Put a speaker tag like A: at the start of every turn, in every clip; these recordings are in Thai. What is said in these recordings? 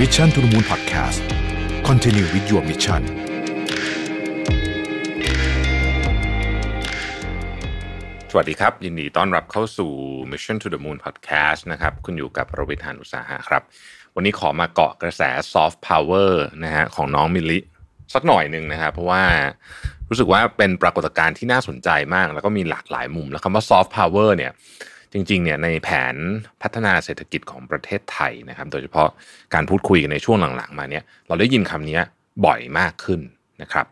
A: Mission to the Moon Podcast Continue with your mission
B: สวัสดีครับ ยินดีต้อนรับเข้าสู่ Mission to the Moon Podcast นะครับ คุณอยู่กับประวิทยานอุตสาหะครับ วันนี้ขอมาเกาะกระแส Soft Power นะฮะของน้องมิลลิสักหน่อยหนึ่งนะครับ เพราะว่ารู้สึกว่าเป็นปรากฏการณ์ที่น่าสนใจมาก แล้วก็มีหลากหลายมุม แล้วคำว่า Soft Power เนี่ย จริงๆเนี่ยในแผนพัฒนาเศรษฐกิจของประเทศไทยนะครับ โดยเฉพาะการพูดคุยกันในช่วงหลังๆ มาเนี่ยเราได้ยินคำนี้บ่อยมากขึ้นนะครับ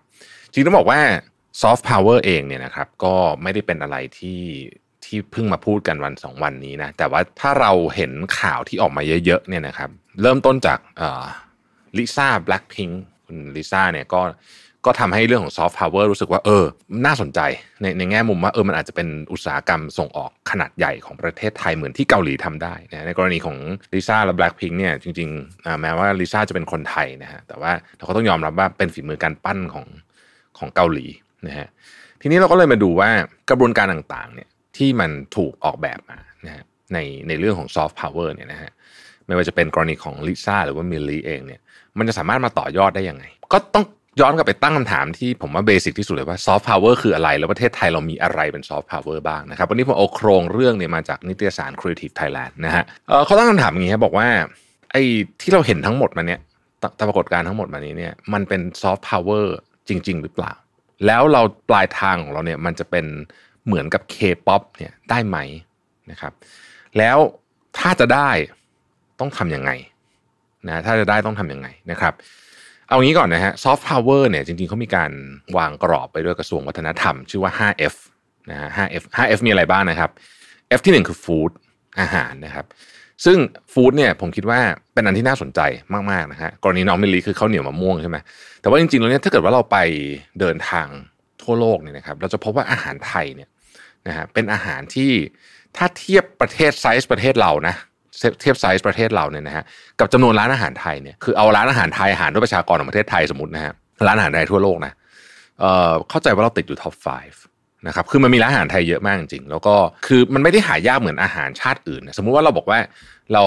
B: จริงต้องบอกว่า soft power เองเนี่ยนะครับก็ไม่ได้เป็นอะไรที่ที่เพิ่งมาพูดกันวันสองวันนี้นะแต่ว่าถ้าเราเห็นข่าวที่ออกมาเยอะๆเนี่ยนะครับเริ่มต้นจากลิซ่าแบล็คพิงค์คุณลิซ่าเนี่ยก็ ก็ทำให้เรื่องของ soft power รู้สึกว่าเออ น่าสนใจในในแง่มุมว่าเออมันอาจจะเป็นอุตสาหกรรมส่งออกขนาดใหญ่ของประเทศไทยเหมือนที่เกาหลีทำได้นะในกรณีของลิซ่าและ Blackpink เนี่ยจริงๆแม้ว่าลิซ่าจะเป็นคนไทยนะฮะแต่ว่าเราก็ต้องยอมรับว่าเป็นฝีมือการปั้นของของเกาหลีนะฮะทีนี้เราก็เลยมาดูว่ากระบวนการต่างๆเนี่ยที่มันถูกออกแบบมานะฮะในในเรื่องของ soft power เนี่ยนะฮะไม่ว่าจะเป็นกรณีของลิซ่าหรือว่ามิลลีเองเนี่ยมันจะสามารถมาต่อยอดได้ยังไง ก็ต้อง ย้อนกลับไปตั้งคำถามที่ผมว่า basic ที่สุดเลยว่าซอฟต์พาวเวอร์คืออะไร แล้วประเทศไทยเรามีอะไรเป็นซอฟต์พาวเวอร์บ้างนะครับ วันนี้ผมเอาโครงเรื่องเนี่ยมาจากนิตยสาร Creative Thailand นะฮะเขาตั้งคำถามอย่างนี้ครับบอกว่าไอ้ที่เราเห็นทั้งหมดมาเนี่ยปรากฏการณ์ทั้งหมดมานี้เนี่ยมันเป็นซอฟต์พาวเวอร์จริง ๆ หรือเปล่า แล้วเราปลายทางของเราเนี่ยมันจะเป็นเหมือนกับเคป๊อปเนี่ยได้ไหมนะครับ แล้วถ้าจะได้ต้องทำยังไงนะถ้าจะได้ต้องทำยังไงนะครับ เอางี้ก่อนนะฮะซอฟต์พาวเวอร์เนี่ยจริงๆเขามีการวางกรอบไปด้วยกระทรวงวัฒนธรรม ชื่อว่า 5F นะฮะ 5F 5F มีอะไรบ้างนะครับ F ที่หนึ่งคือฟู้ดอาหารนะครับ ซึ่งฟู้ดเนี่ยผมคิดว่าเป็นอันที่น่าสนใจมากๆนะฮะกรณีน้องมิลลีคือเขาเหนียวมะม่วงใช่ไหมแต่ว่าจริงๆแล้วเนี่ยถ้าเกิดว่าเราไปเดินทางทั่วโลกเนี่ยนะครับ เราจะพบว่าอาหารไทยเนี่ยนะฮะเป็นอาหารที่ถ้าเทียบประเทศไซส์ประเทศเรานะ เทียบไซส์ประเทศเราเนี่ยนะฮะกับจำนวนร้านอาหารไทยเนี่ยคือเอาร้านอาหารไทยอาหารด้วยประชากรของประเทศไทยสมมตินะฮะร้านอาหารไทยทั่วโลกนะเอ่อเข้าใจว่าเราติดอยู่ top 5 นะครับคือมันมีร้านอาหารไทยเยอะมากจริง แล้วก็คือมันไม่ได้หายากเหมือนอาหารชาติอื่น สมมุติว่าเราบอกว่าเรา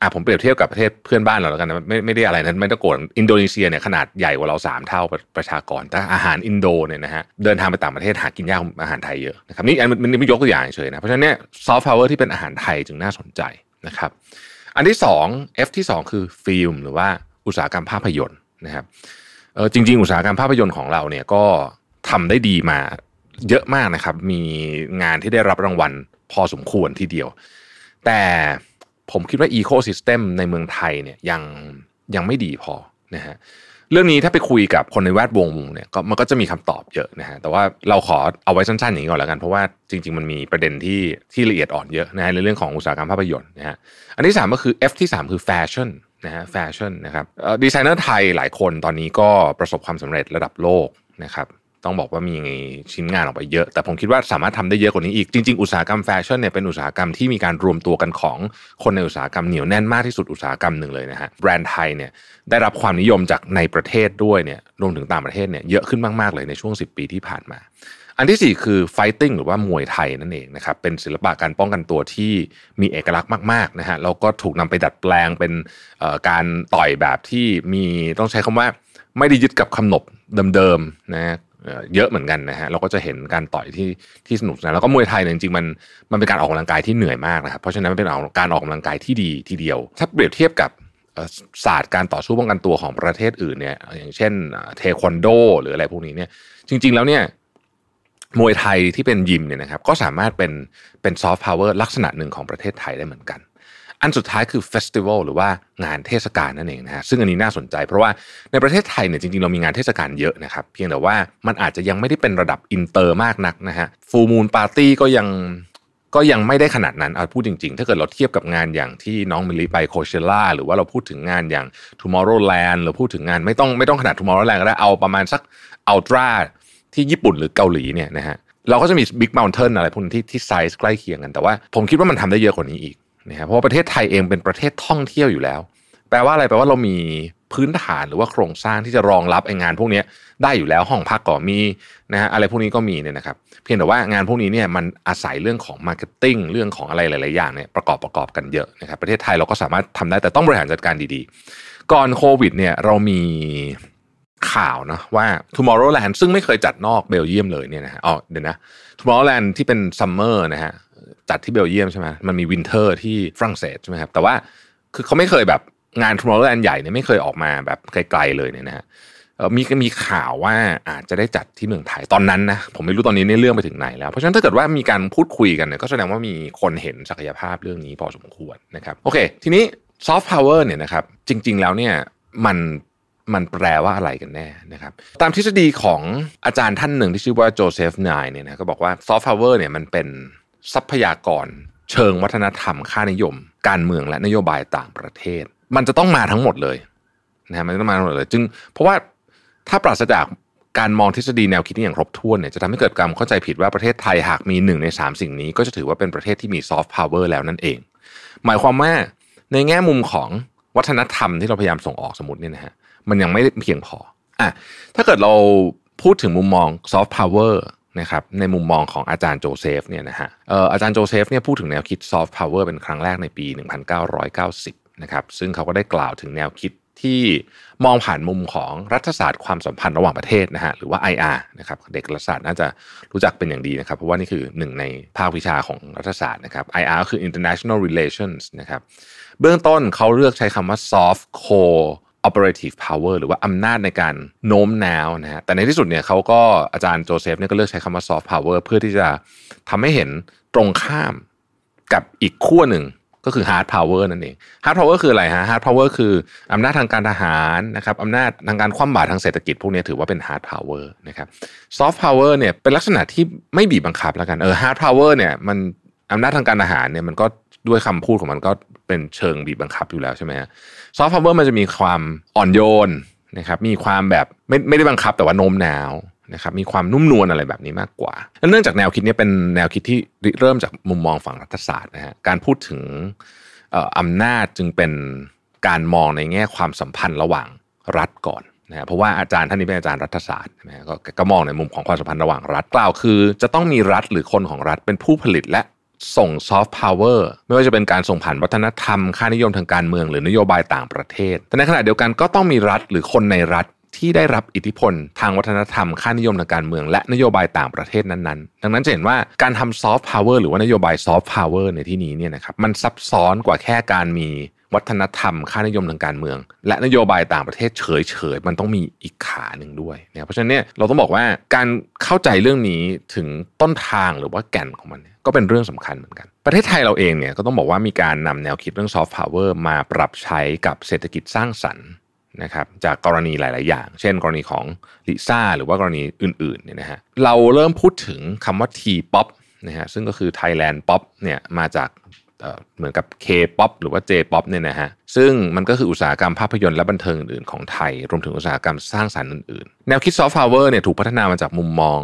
B: อะผมเปรียบเทียบกับประเทศเพื่อนบ้านเราแล้วกันนะไม่ไม่ได้อะไรนั้นไม่ต้องโกรธอินโดนีเซียเนี่ยขนาดใหญ่กว่าเราสามเท่าประชากรแต่อาหารอินโดเนี่ยนะฮะเดินทางไปต่างประเทศหากินยากอาหารไทยเยอะนะครับนี่อันนี้ไม่ยกตัวอย่างเฉยนะเพราะฉะนั้นเนี่ยซอฟต์พาวเวอร์ที่เป็นอาหารไทยจึงน่าสนใจ นะครับ อันที่สอง F ที่สองคือฟิล์มหรือว่าอุตสาหกรรมภาพยนตร์นะครับเออจริง ๆ อุตสาหกรรมภาพยนตร์ของเราเนี่ยก็ทำได้ดีมาเยอะมากนะครับ มีงานที่ได้รับรางวัลพอสมควรทีเดียว แต่ผมคิดว่า ecosystem ในเมืองไทยเนี่ยยังยังไม่ดีพอนะฮะ เรื่องนี้ถ้าไปคุยกับคนในแวดวงเนี่ยก็มันก็จะมีคำตอบเยอะนะฮะแต่ว่าเราขอเอาไว้สั้นๆอย่างนี้ก่อนแล้วกัน เพราะว่าจริง ๆ มันมีประเด็นที่ที่ละเอียดอ่อนเยอะนะฮะในเรื่องของอุตสาหกรรมภาพยนตร์นะฮะอันที่ 3 ก็คือ F ที่ 3 คือแฟชั่นนะฮะแฟชั่นนะครับดีไซเนอร์ไทยหลายคนตอนนี้ก็ประสบความสำเร็จระดับโลกนะครับ ต้องบอกว่ามีชิ้นงานออกไปเยอะ แต่ผมคิดว่าสามารถทำได้เยอะกว่านี้อีก จริง ๆ อุตสาหกรรมแฟชั่นเนี่ยเป็นอุตสาหกรรมที่มีการรวมตัวกันของคนในอุตสาหกรรมเหนียวแน่นมากที่สุดอุตสาหกรรมหนึ่งเลยนะฮะแบรนด์ไทยเนี่ยได้รับความนิยมจากในประเทศด้วยเนี่ยรวมถึงต่างประเทศเนี่ยเยอะขึ้นมากๆเลยในช่วง 10 ปีที่ผ่านมา อันที่ 4 คือไฟติ้งหรือว่ามวยไทยนั่นเองนะครับเป็นศิลปะการป้องกันตัวที่มีเอกลักษณ์มากๆนะฮะแล้วก็ถูกนำไปดัดแปลงเป็นการต่อยแบบที่มีต้องใช้คำว่าไม่ได้ยึดกับคำนบเดิมๆนะ เยอะเหมือนกันนะฮะเราก็จะเห็นการต่อยที่ที่สนุกนะแล้วก็มวยไทยเนี่ยจริงๆมันมันเป็นการออกกำลังกายที่เหนื่อยมากนะครับเพราะฉะนั้นมันเป็นการออกกำลังกายที่ดีทีเดียว ถ้าเปรียบเทียบกับศาสตร์การต่อสู้ป้องกันตัวของประเทศอื่นเนี่ย อย่างเช่นเทควันโด หรืออะไรพวกนี้เนี่ย จริง ๆ แล้วเนี่ยมวยไทยที่เป็นยิมเนี่ยนะครับ ก็สามารถเป็นเป็นซอฟต์พาวเวอร์ลักษณะหนึ่งของประเทศไทยได้เหมือนกัน อันสุดท้ายคือ festival หรือว่างานเทศกาลนั่นเองนะฮะซึ่งอันนี้น่าสนใจ เพราะว่าในประเทศไทยเนี่ยจริงๆ เรามีงานเทศกาลเยอะนะครับเพียงแต่ว่ามันอาจจะยังไม่ได้เป็นระดับอินเตอร์มากนักนะฮะ Full Moon Party ก็ยังก็ยังไม่ได้ขนาดนั้นเอาพูดจริงๆ ถ้าเกิดเราเทียบกับงานอย่างที่น้องมิลลิไป Coachella หรือว่าเราพูดถึงงานอย่าง Tomorrowland หรือพูดถึงงานไม่ต้องไม่ต้องขนาด Tomorrowland ก็ได้เอาประมาณสัก Ultra ที่ญี่ปุ่นหรือเกาหลีเนี่ยนะฮะเราก็จะมี Big Mountain อะไรพวกนี้ที่ที่ไซส์ใกล้เคียงกันแต่ว่าผมคิดว่ามันทำได้เยอะกว่านี้อีก นะครับเพราะประเทศไทยเองเป็นประเทศท่องเที่ยวอยู่แล้ว แปลว่าอะไรแปลว่าเรามีพื้นฐานหรือว่าโครงสร้างที่จะรองรับไองานพวกนี้ได้อยู่แล้วห้องพักก็มีนะฮะอะไรพวกนี้ก็มีเนี่ยนะครับเพียงแต่ว่างานพวกนี้เนี่ยมันอาศัยเรื่องของ marketing เรื่องของอะไรหลาย ๆ อย่างเนี่ยประกอบประกอบกันเยอะนะครับประเทศไทยเราก็สามารถทำได้แต่ต้องบริหารจัดการดีๆ ก่อนโควิดเนี่ยเรามีข่าวนะว่า Tomorrowland ซึ่งไม่เคยจัดนอกเบลเยียมเลยเนี่ยนะฮะอ๋อเดี๋ยวนะ Tomorrowland ที่เป็น summer นะฮะ จัดที่เบลเยียมใช่ไหมมันมี winter ที่ฝรั่งเศสใช่ไหมครับแต่ว่าคือเขาไม่เคยแบบงาน Tomorrowland ใหญ่เนี่ยไม่เคยออกมาแบบไกลๆเลยเนี่ยนะฮะมีมีข่าวว่าอาจจะได้จัดที่เมืองไทยตอนนั้นนะผมไม่รู้ตอนนี้เนี่ยเรื่องไปถึงไหนแล้ว เพราะฉะนั้นถ้าเกิดว่ามีการพูดคุยกันเนี่ยก็แสดงว่ามีคนเห็นศักยภาพเรื่องนี้พอสมควรนะครับโอเค ทีนี้ซอฟต์พาวเวอร์เนี่ยนะครับจริง ๆ แล้วเนี่ยมันมันแปลว่าอะไรกันแน่นะครับตามทฤษฎีของอาจารย์ท่านหนึ่งที่ชื่อว่าโจเซฟไนย์เนี่ยนะก็บอกว่าซอฟต์พาวเวอร์เนี่ยมันเป็น ทรัพยากร เชิงวัฒนธรรม ค่านิยม การเมืองและนโยบายต่างประเทศ มันจะต้องมาทั้งหมดเลยนะฮะมันต้องมาทั้งหมดเลย จึงเพราะว่าถ้าปราศจากการมองทฤษฎีแนวคิดนี้อย่างครบถ้วนเนี่ยจะทำให้เกิดการเข้าใจผิดว่าประเทศไทยหากมีหนึ่งในสามสิ่งนี้ ก็จะถือว่าเป็นประเทศที่มีซอฟต์พาวเวอร์แล้วนั่นเอง หมายความว่าในแง่มุมของวัฒนธรรมที่เราพยายามส่งออกสมมติเนี่ยนะฮะมันยังไม่เพียงพออะถ้าเกิดเราพูดถึงมุมมองซอฟต์พาวเวอร์ นะครับในมุมมองของอาจารย์โจเซฟเนี่ยนะฮะอาจารย์โจเซฟเนี่ยพูดถึงแนวคิดซอฟต์พาวเวอร์เป็นครั้งแรกในปี 1990 นะครับซึ่งเขาก็ได้กล่าวถึงแนวคิดที่มองผ่านมุมของรัฐศาสตร์ความสัมพันธ์ระหว่างประเทศนะฮะหรือว่า IR นะครับเด็กรัฐศาสตร์น่าจะรู้จักเป็นอย่างดีนะครับ เพราะว่านี่คือหนึ่งในภาควิชาของรัฐศาสตร์นะครับ IR คือ international relations นะครับเบื้องต้นเขาเลือกใช้คำว่า soft core operative power หรือว่าอำนาจในการโน้มน้าวนะฮะแต่ในที่สุดเนี่ยเขาก็อาจารย์โจเซฟเนี่ยก็เลือกใช้คำว่า soft power เพื่อที่จะทำให้เห็นตรงข้ามกับอีกขั้วหนึ่งก็คือ hard power นั่นเอง hard power คืออะไรฮะ hard power คืออำนาจทางการทหารนะครับอำนาจทางการคว่ำบาตรทางเศรษฐกิจพวกนี้ถือว่าเป็น hard power นะครับ soft power เนี่ยเป็นลักษณะที่ไม่บีบบังคับแล้วกันเออ hard power เนี่ยมันอำนาจทางการทหารเนี่ยมันก็ ด้วยคำพูดของมันก็เป็นเชิงบีบบังคับอยู่แล้วใช่ไหมฮะซอฟต์พาวเวอร์มันจะมีความอ่อนโยนนะครับมีความแบบไม่ไม่ได้บังคับแต่ว่าโน้มน้าวนะครับมีความนุ่มนวลอะไรแบบนี้มากกว่าและเนื่องจากแนวคิดนี้เป็นแนวคิดที่เริ่มจากมุมมองฝั่งรัฐศาสตร์นะฮะการพูดถึงอำนาจจึงเป็นการมองในแง่ความสัมพันธ์ระหว่างรัฐก่อนนะเพราะว่าอาจารย์ท่านนี้เป็นอาจารย์รัฐศาสตร์นะก็ก็มองในมุมของความสัมพันธ์ระหว่างรัฐกล่าวคือ จะต้องมีรัฐหรือคนของรัฐเป็นผู้ผลิตและ ส่งซอฟต์พาวเวอร์ไม่ว่าจะเป็นการส่งผ่านวัฒนธรรม ค่านิยมทางการเมือง หรือนโยบายต่างประเทศ แต่ในขณะเดียวกันก็ต้องมีรัฐหรือคนในรัฐที่ได้รับอิทธิพล ทางวัฒนธรรม ค่านิยมทางการเมือง และนโยบายต่างประเทศนั้นๆ ดังนั้นจะเห็นว่าการทำซอฟต์พาวเวอร์หรือว่านโยบายซอฟต์พาวเวอร์ในที่นี้เนี่ยนะครับมันซับซ้อนกว่าแค่การมีวัฒนธรรม ค่านิยมทางการเมือง และนโยบายต่างประเทศเฉยๆมันต้องมีอีกขาหนึ่งด้วยเนี่ยเพราะฉะนั้นเนี่ยเราต้องบอกว่าการเข้าใจเรื่องนี้ถึงต้นทางหรือว่าแก่นของมัน ก็เป็นเรื่องสำคัญเหมือนกัน ประเทศไทยเราเองเนี่ยก็ต้องบอกว่ามีการนำแนวคิดเรื่องซอฟต์พาวเวอร์มาปรับใช้กับเศรษฐกิจสร้างสรรค์นะครับจากกรณีหลาย ๆ อย่าง เช่น กรณีของลิซ่าหรือว่ากรณีอื่น ๆ เนี่ยนะฮะเราเริ่มพูดถึงคำว่า T-POP นะฮะซึ่งก็คือ Thailand Pop เนี่ยมาจาก เหมือนกับ K-POP หรือว่า J-POP เนี่ยนะฮะซึ่งมันก็คืออุตสาหกรรมภาพยนตร์และบันเทิงอื่นของไทย รวมถึงอุตสาหกรรมสร้างสรรค์อื่นๆ แนวคิดซอฟต์พาวเวอร์เนี่ยถูกพัฒนามาจากมุมมอง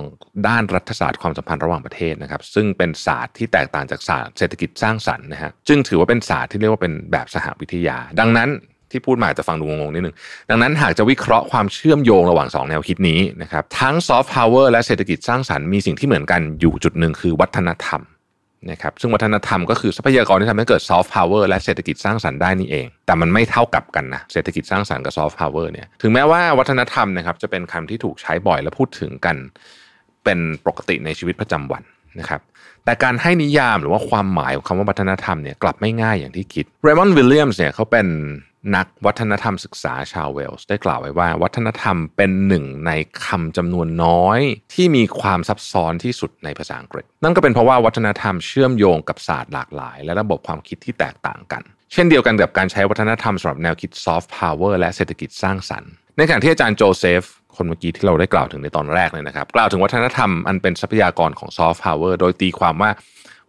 B: ด้านรัฐศาสตร์ความสัมพันธ์ระหว่างประเทศนะครับซึ่งเป็นศาสตร์ที่แตกต่างจากศาสตร์เศรษฐกิจสร้างสรรค์นะฮะจึงถือว่าเป็นศาสตร์ที่เรียกว่าเป็นแบบสหวิทยา ดังนั้นที่พูดมาจะฟังดูงงๆนิดนึง ดังนั้นหากจะวิเคราะห์ความเชื่อมโยงระหว่าง 2 แนวคิดนี้นะครับทั้งซอฟต์พาวเวอร์และเศรษฐกิจสร้างสรรค์มีสิ่งที่เหมือนกันอยู่จุดหนึ่งคือวัฒนธรรม นะครับซึ่งวัฒนธรรมก็คือทรัพยากรที่ทำให้เกิดซอฟต์พาวเวอร์และเศรษฐกิจสร้างสรรค์ได้นี่เอง แต่มันไม่เท่ากับกันนะเศรษฐกิจสร้างสรรค์กับซอฟต์พาวเวอร์เนี่ยถึงแม้ว่าวัฒนธรรมนะครับจะเป็นคำที่ถูกใช้บ่อยและพูดถึงกัน เป็นปกติในชีวิตประจำวันนะครับแต่การให้นิยามหรือว่าความหมายของคำว่าวัฒนธรรมเนี่ยกลับไม่ง่ายอย่างที่คิดเรมอนด์วิลเลียมส์เนี่ยเขาเป็น นักวัฒนธรรมศึกษาชาวเวลส์ได้กล่าวไว้ว่า วัฒนธรรมเป็นหนึ่งในคำจำนวนน้อย ที่มีความซับซ้อนที่สุดในภาษาอังกฤษ นั่นก็เป็นเพราะว่าวัฒนธรรมเชื่อมโยงกับศาสตร์หลากหลาย และระบบความคิดที่แตกต่างกัน เช่นเดียวกันกับการใช้วัฒนธรรมสำหรับแนวคิดซอฟต์พาวเวอร์และเศรษฐกิจสร้างสรรค์ในขณะที่อาจารย์โจเซฟคนเมื่อกี้ที่เราได้กล่าวถึงในตอนแรกเลยนะครับ กล่าวถึงวัฒนธรรมอันเป็นทรัพยากรของซอฟต์พาวเวอร์โดยตีความว่า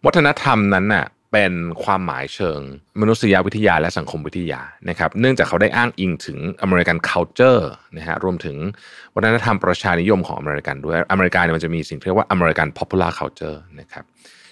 B: วัฒนธรรมนั้นน่ะ เป็นความหมายเชิง มนุษยวิทยาและสังคมวิทยานะครับ เนื่องจากเขาได้อ้างอิงถึงอเมริกัน culture นะฮะรวมถึงวัฒนธรรมประชานิยมของอเมริกันด้วยอเมริกาเนี่ยมันจะมีสิ่งที่เรียกว่าอเมริกัน popular culture นะครับ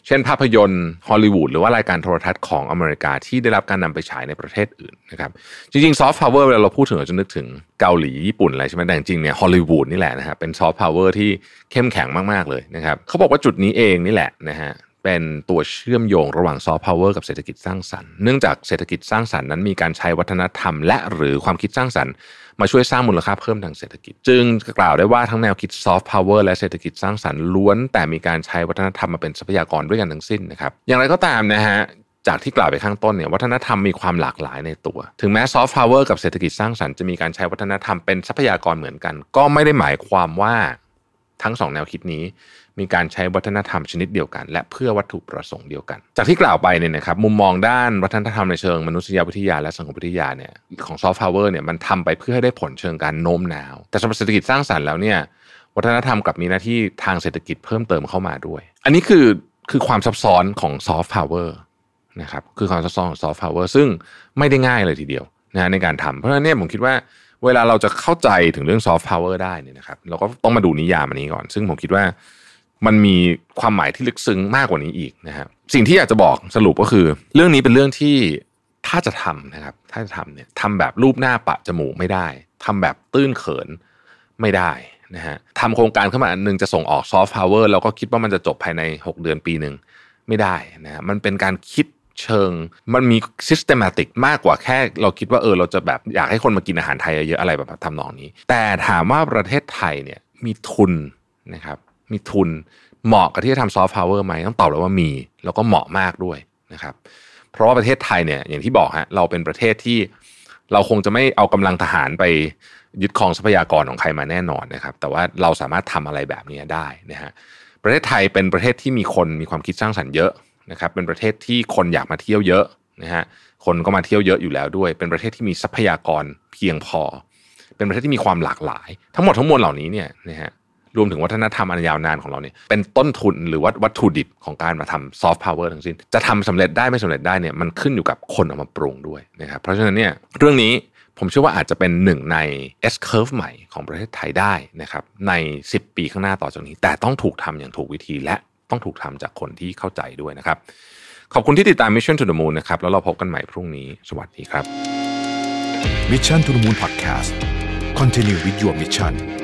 B: เช่นภาพยนตร์ฮอลลีวูดหรือว่ารายการโทรทัศน์ของอเมริกาที่ได้รับการนำไปฉายในประเทศอื่นนะครับจริงๆซอฟต์พาวเวอร์เวลาเราพูดถึงเราจะนึกถึงเกาหลีญี่ปุ่นอะไรใช่ไหมแต่จริงๆเนี่ยฮอลลีวูดนี่แหละนะครับเป็นซอฟต์พาวเวอร์ที่เข้มแข็งมากๆเลยนะครับเขาบอกว่าจุดนี้เองนี่แหละนะฮะ เป็นตัวเชื่อมโยงระหว่างซอฟต์พาวเวอร์กับเศรษฐกิจสร้างสรรค์ เนื่องจากเศรษฐกิจสร้างสรรค์นั้นมีการใช้วัฒนธรรม และหรือความคิดสร้างสรรค์ มาช่วยสร้างมูลค่าเพิ่มทางเศรษฐกิจ จึงกล่าวได้ว่าทั้งแนวคิดซอฟต์พาวเวอร์และเศรษฐกิจสร้างสรรค์ล้วน แต่มีการใช้วัฒนธรรมมาเป็นทรัพยากรด้วยกันทั้งสิ้นนะครับ อย่างไรก็ตามนะฮะจากที่กล่าวไปข้างต้นเนี่ยวัฒนธรรมมีความหลากหลายในตัว ถึงแม้ซอฟต์พาวเวอร์กับเศรษฐกิจสร้างสรรค์จะมีการใช้วัฒนธรรมเป็นทรัพยากรเหมือนกัน ก็ไม่ได้หมายความว่าทั้งสองแนวคิดนี้ มีการใช้วัฒนธรรมชนิดเดียวกัน และเพื่อวัตถุประสงค์เดียวกัน จากที่กล่าวไปเนี่ยนะครับมุมมองด้านวัฒนธรรมในเชิงมนุษยวิทยาและสังคมวิทยาเนี่ยของซอฟต์พาวเวอร์เนี่ยมันทำไปเพื่อให้ได้ผลเชิงการโน้มน้าว แต่สำหรับเศรษฐกิจสร้างสรรค์แล้วเนี่ยวัฒนธรรมกลับมีหน้าที่ทางเศรษฐกิจเพิ่มเติมเข้ามาด้วย อันนี้คือคือความซับซ้อนของซอฟต์พาวเวอร์นะครับคือความซับซ้อนของซอฟต์พาวเวอร์ซึ่งไม่ได้ง่ายเลยทีเดียวนะในการทำเพราะฉะนั้นเนี่ยผมคิดว่าเวลาเราจะเข้าใจถึงเรื่องซอฟต์พาวเวอร์ได้เนี่ยนะครับเราก็ต้องมาดูนิยามอันนี้ก่อน ซึ่งผมคิดว่า มันมีความหมายที่ลึกซึ้งมากกว่านี้อีกนะครับสิ่งที่อยากจะบอกสรุปก็คือ เรื่องนี้เป็นเรื่องที่ถ้าจะทำนะครับ ถ้าจะทำเนี่ยทำแบบรูปหน้าปะจมูกไม่ได้ทำแบบตื้นเขินไม่ได้นะฮะทำโครงการขึ้นมาอันนึงจะส่งออกซอฟต์พาวเวอร์แล้วก็คิดว่ามันจะจบภายใน 6 เดือนปีหนึ่งไม่ได้นะมันเป็นการคิดเชิง มันมี systematic มากกว่าแค่เราคิดว่าเออเราจะแบบอยากให้คนมากินอาหารไทยเยอะอะไรแบบทำนองนี้ แต่ถามว่าประเทศไทยเนี่ยมีทุนนะครับ มีทุน เหมาะกับที่จะทำซอฟต์พาวเวอร์ไหมต้องตอบเลยว่ามี แล้วก็เหมาะมากด้วยนะครับ เพราะว่าประเทศไทยเนี่ยอย่างที่บอกฮะเราเป็นประเทศที่เราคงจะไม่เอากำลังทหารไปยึดครองทรัพยากรของใครมาแน่นอนนะครับ แต่ว่าเราสามารถทำอะไรแบบนี้ได้นะฮะประเทศไทยเป็นประเทศที่มีคนมีความคิดสร้างสรรค์เยอะนะครับเป็นประเทศที่คนอยากมาเที่ยวเยอะนะฮะคนก็มาเที่ยวเยอะอยู่แล้วด้วย เป็นประเทศที่มีทรัพยากรเพียงพอ เป็นประเทศที่มีความหลากหลาย ทั้งหมดทั้งมวลเหล่านี้เนี่ยนะฮะ รวมถึงวัฒนธรรมอันยาวนานของเราเนี่ยเป็นต้นทุนหรือว่าวัตถุดิบของการมาทำซอฟต์พาวเวอร์ทั้งสิ้น จะทำสำเร็จได้ไม่สำเร็จได้เนี่ยมันขึ้นอยู่กับคนเอามาปรุงด้วยนะครับเพราะฉะนั้นเนี่ยเรื่องนี้ผมเชื่อว่าอาจจะเป็นหนึ่งใน S curve ใหม่ของประเทศไทยได้นะครับใน 10 ปีข้างหน้าต่อจากนี้ แต่ต้องถูกทำอย่างถูกวิธีและต้องถูกทำจากคนที่เข้าใจด้วยนะครับ ขอบคุณที่ติดตาม Mission to the Moon นะครับแล้วเราพบกันใหม่พรุ่งนี้ สวัสดีครับ
A: Mission to the Moon Podcast Continue with your mission